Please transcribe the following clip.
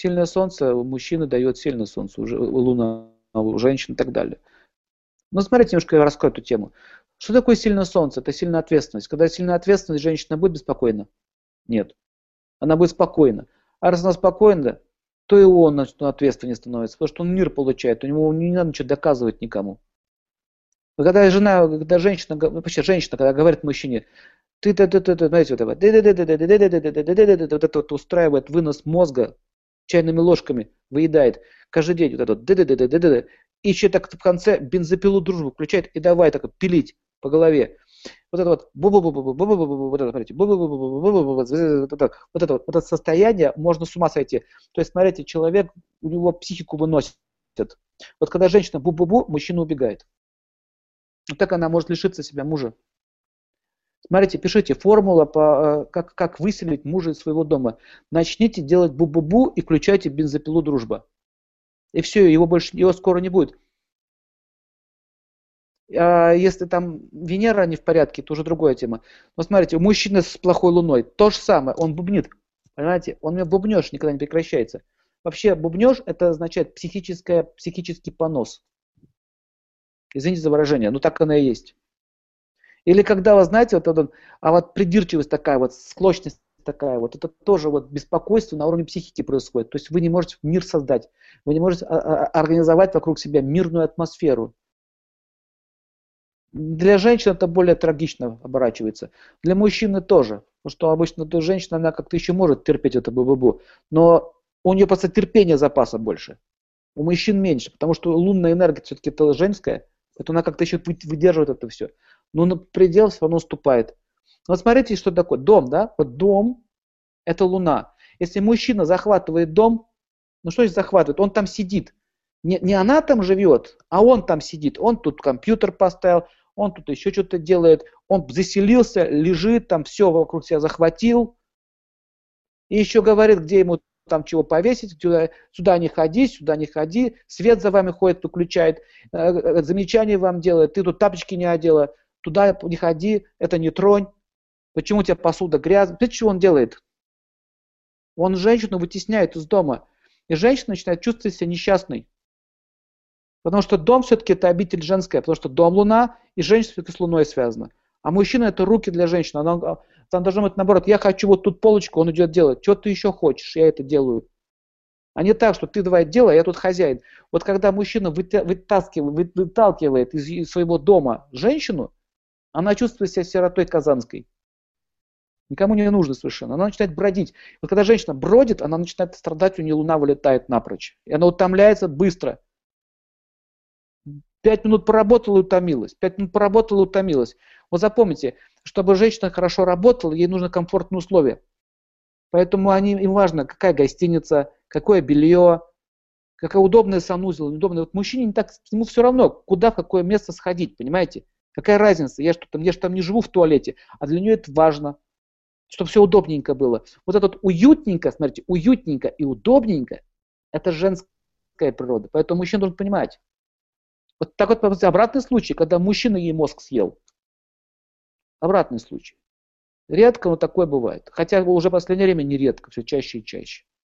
Сильное солнце у мужчины дает сильное солнце, у луна, у женщин и так далее. Но смотрите, немножко я раскрою эту тему. Что такое сильное солнце? Это сильная ответственность. Когда сильная ответственность, женщина будет беспокойна? Нет. Она будет спокойна. А раз она спокойна, то и он значит, ответственнее становится, потому что он мир получает, у него не надо ничего доказывать никому. Когда жена, когда женщина, вообще женщина, когда говорит мужчине, ты, ты, ты, ты, знаете, вот это, вот это устраивает вынос мозга чайными ложками, выедает каждый день вот это вот, и еще так в конце бензопилу дружбу включает и давай так пилить по голове. Вот это вот, вот это, смотрите, вот это, вот это состояние, можно с ума сойти. То есть, смотрите, человек, у него психику выносит. Вот когда женщина бу-бу-бу, мужчина убегает. Вот так она может лишиться себя мужа. Смотрите, пишите формула, по, как, как выселить мужа из своего дома. Начните делать бу-бу-бу и включайте бензопилу дружба. И все, его больше, его скоро не будет. А если там Венера не в порядке, то уже другая тема. Но смотрите, у мужчины с плохой луной то же самое, он бубнит. Понимаете, он мне бубнеж никогда не прекращается. Вообще бубнеж это означает психическое, психический понос. Извините за выражение, но так оно и есть. Или когда вы знаете, вот, вот, а вот придирчивость такая, вот склочность такая, вот это тоже вот беспокойство на уровне психики происходит. То есть вы не можете мир создать, вы не можете а, а, организовать вокруг себя мирную атмосферу. Для женщин это более трагично оборачивается. Для мужчины тоже. Потому что обычно то женщина, она как-то еще может терпеть это бу-бу-бу. Но у нее просто терпения запаса больше. У мужчин меньше, потому что лунная энергия все-таки это женская. Это она как-то еще выдерживает это все. Но на предел все равно ступает. Вот смотрите, что такое. Дом, да? Вот дом – это луна. Если мужчина захватывает дом, ну что значит захватывает? Он там сидит. Не, не она там живет, а он там сидит. Он тут компьютер поставил, он тут еще что-то делает. Он заселился, лежит там, все вокруг себя захватил. И еще говорит, где ему там чего повесить, сюда, сюда не ходи, сюда не ходи, свет за вами ходит, выключает, э, э, замечания вам делает, ты тут тапочки не одела, туда не ходи, это не тронь, почему у тебя посуда грязная, ты что он делает? Он женщину вытесняет из дома, и женщина начинает чувствовать себя несчастной. Потому что дом все-таки это обитель женская, потому что дом Луна и женщина все-таки с Луной связана. А мужчина это руки для женщины. Она, там должно быть наоборот, я хочу вот тут полочку, он идет делать. Что ты еще хочешь, я это делаю. А не так, что ты давай делай, я тут хозяин. Вот когда мужчина вытаскивает, выталкивает из своего дома женщину, она чувствует себя сиротой казанской. Никому не нужно совершенно. Она начинает бродить. Вот когда женщина бродит, она начинает страдать, у нее луна вылетает напрочь. И она утомляется быстро. Пять минут поработала и утомилась. Пять минут поработала и утомилась. Вот запомните, чтобы женщина хорошо работала, ей нужны комфортные условия. Поэтому они, им важно, какая гостиница, какое белье, какая удобная санузел, удобная. Вот мужчине не так, ему все равно, куда, в какое место сходить, понимаете? Какая разница? Я что там, я же там не живу в туалете, а для нее это важно, чтобы все удобненько было. Вот это вот уютненько, смотрите, уютненько и удобненько, это женская природа. Поэтому мужчина должен понимать. Вот так вот обратный случай, когда мужчина ей мозг съел. Обратный случай. Редко, но такое бывает. Хотя уже в последнее время не редко, все чаще и чаще.